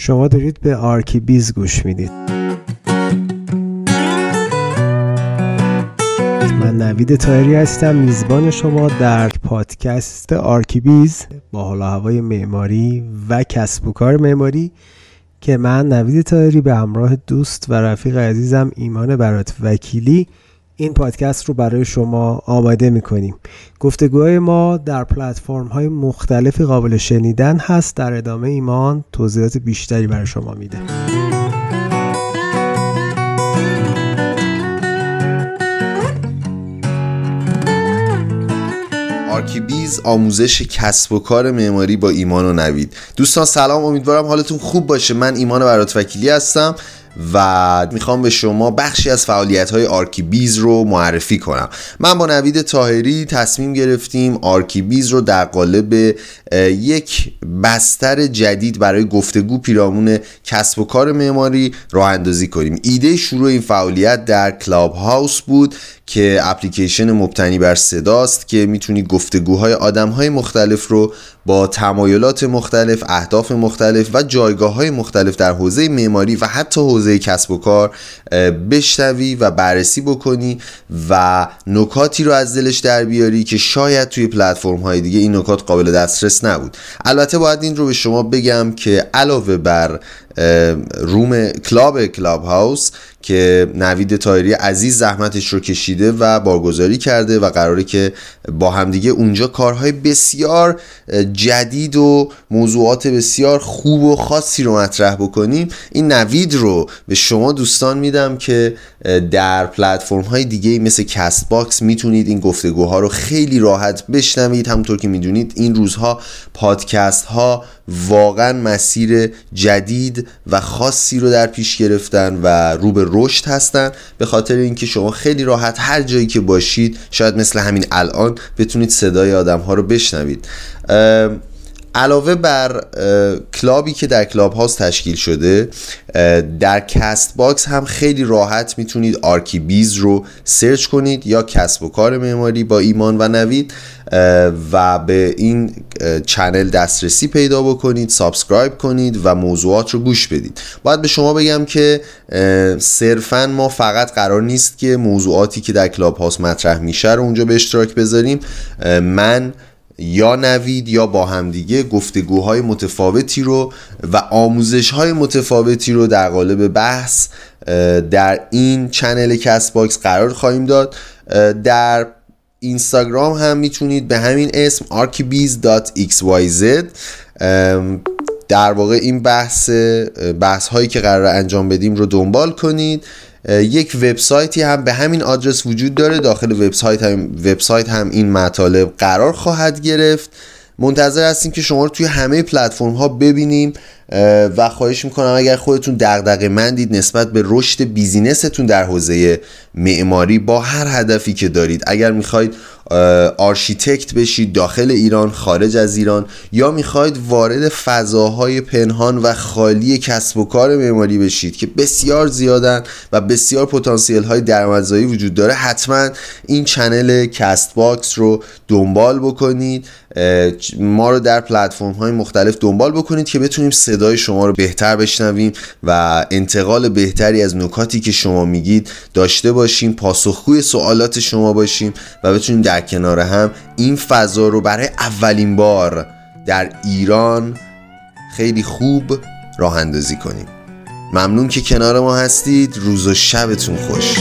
شما دارید به ArchiBiz گوش می‌دید. من نوید طاهری هستم میزبان شما در پادکست ArchiBiz با حال هوای معماری و کسب و کار معماری که من نوید طاهری به همراه دوست و رفیق عزیزم ایمان برات وکیلی این پادکست رو برای شما آماده می‌کنیم. گفتگوهای ما در پلتفرم های مختلفی قابل شنیدن هست. در ادامه ایمان توضیحات بیشتری برای شما میده. ArchiBiz آموزش کسب و کار معماری با ایمان و نوید. دوستان سلام امیدوارم حالتون خوب باشه. من ایمان برات وکیلی هستم. و می‌خوام به شما بخشی از فعالیت های ArchiBiz رو معرفی کنم. من با نوید طاهری تصمیم گرفتیم ArchiBiz رو در قالب یک بستر جدید برای گفتگو پیرامون کسب و کار معماری راه اندازی کنیم. ایده شروع این فعالیت در Clubhouse بود که اپلیکیشن مبتنی بر صداست که می‌تونی گفتگوهای آدمهای مختلف رو با تمایلات مختلف، اهداف مختلف و جایگاه های مختلف در حوزه معماری و حتی حوزه کسب و کار بشنوی و بررسی بکنی و نکاتی رو از دلش در بیاری که شاید توی پلتفرم های دیگه این نکات قابل دسترس نبود. البته باید این رو به شما بگم که علاوه بر room club Clubhouse که نوید طاهری عزیز زحمتش رو کشیده و بارگذاری کرده و قراره که با همدیگه اونجا کارهای بسیار جدید و موضوعات بسیار خوب و خاصی رو مطرح بکنیم. این نوید رو به شما دوستان میدم که در پلتفرم های دیگه مثل Castbox می‌تونید این گفتگوها رو خیلی راحت بشنوید. همونطور که می‌دونید این روزها پادکست ها واقعا مسیر جدید و خاصی رو در پیش گرفتن و رو به رشد هستن. به خاطر اینکه شما خیلی راحت هر جایی که باشید شاید مثل همین الان بتونید صدای آدم ها رو بشنوید. علاوه بر club ی که در Clubhouse تشکیل شده در Castbox هم خیلی راحت می‌تونید Archibees رو سرچ کنید یا کسب و کار معماری با ایمان و نوید و به این channel دسترسی پیدا بکنید subscribe کنید و موضوعات رو گوش بدید. باید به شما بگم که صرفا ما فقط قرار نیست که موضوعاتی که در Clubhouse مطرح میشه رو اونجا به اشتراک بذاریم. من یا نوید یا با همدیگه گفتگوهای متفاوتی رو و آموزش های متفاوتی رو در قالب بحث در این channel Castbox قرار خواهیم داد. در اینستاگرام هم می‌تونید به همین اسم archibees.xyz در واقع این بحث بحث هایی که قراره انجام بدیم رو دنبال کنید. یک وبسایتی هم به همین آدرس وجود داره. داخل وبسایت هم وبسایت هم این مطالب قرار خواهد گرفت. منتظر هستیم که شما رو توی همه پلتفرم ها ببینیم. و خواهش می‌کنم اگر خودتون دغدغه مندید نسبت به رشد business تون در حوزه معماری با هر هدفی که دارید. اگر می‌خواید architect بشید داخل ایران خارج از ایران یا می‌خواید وارد فضاهای پنهان و خالی کسب و کار معماری بشید که بسیار زیادن و بسیار پتانسیل های درآمدزایی وجود داره حتما این channel Castbox رو دنبال بکنید. ما رو در پلتفرم های مختلف دنبال بکنید که بتونیم صدای شما رو بهتر بشنویم و انتقال بهتری از نکاتی که شما میگید داشته باشیم پاسخگوی سوالات شما باشیم و بتونیم در کنار هم این فضا رو برای اولین بار در ایران خیلی خوب راه اندازی کنیم. ممنون که کنار ما هستید. روز و شبتون خوش.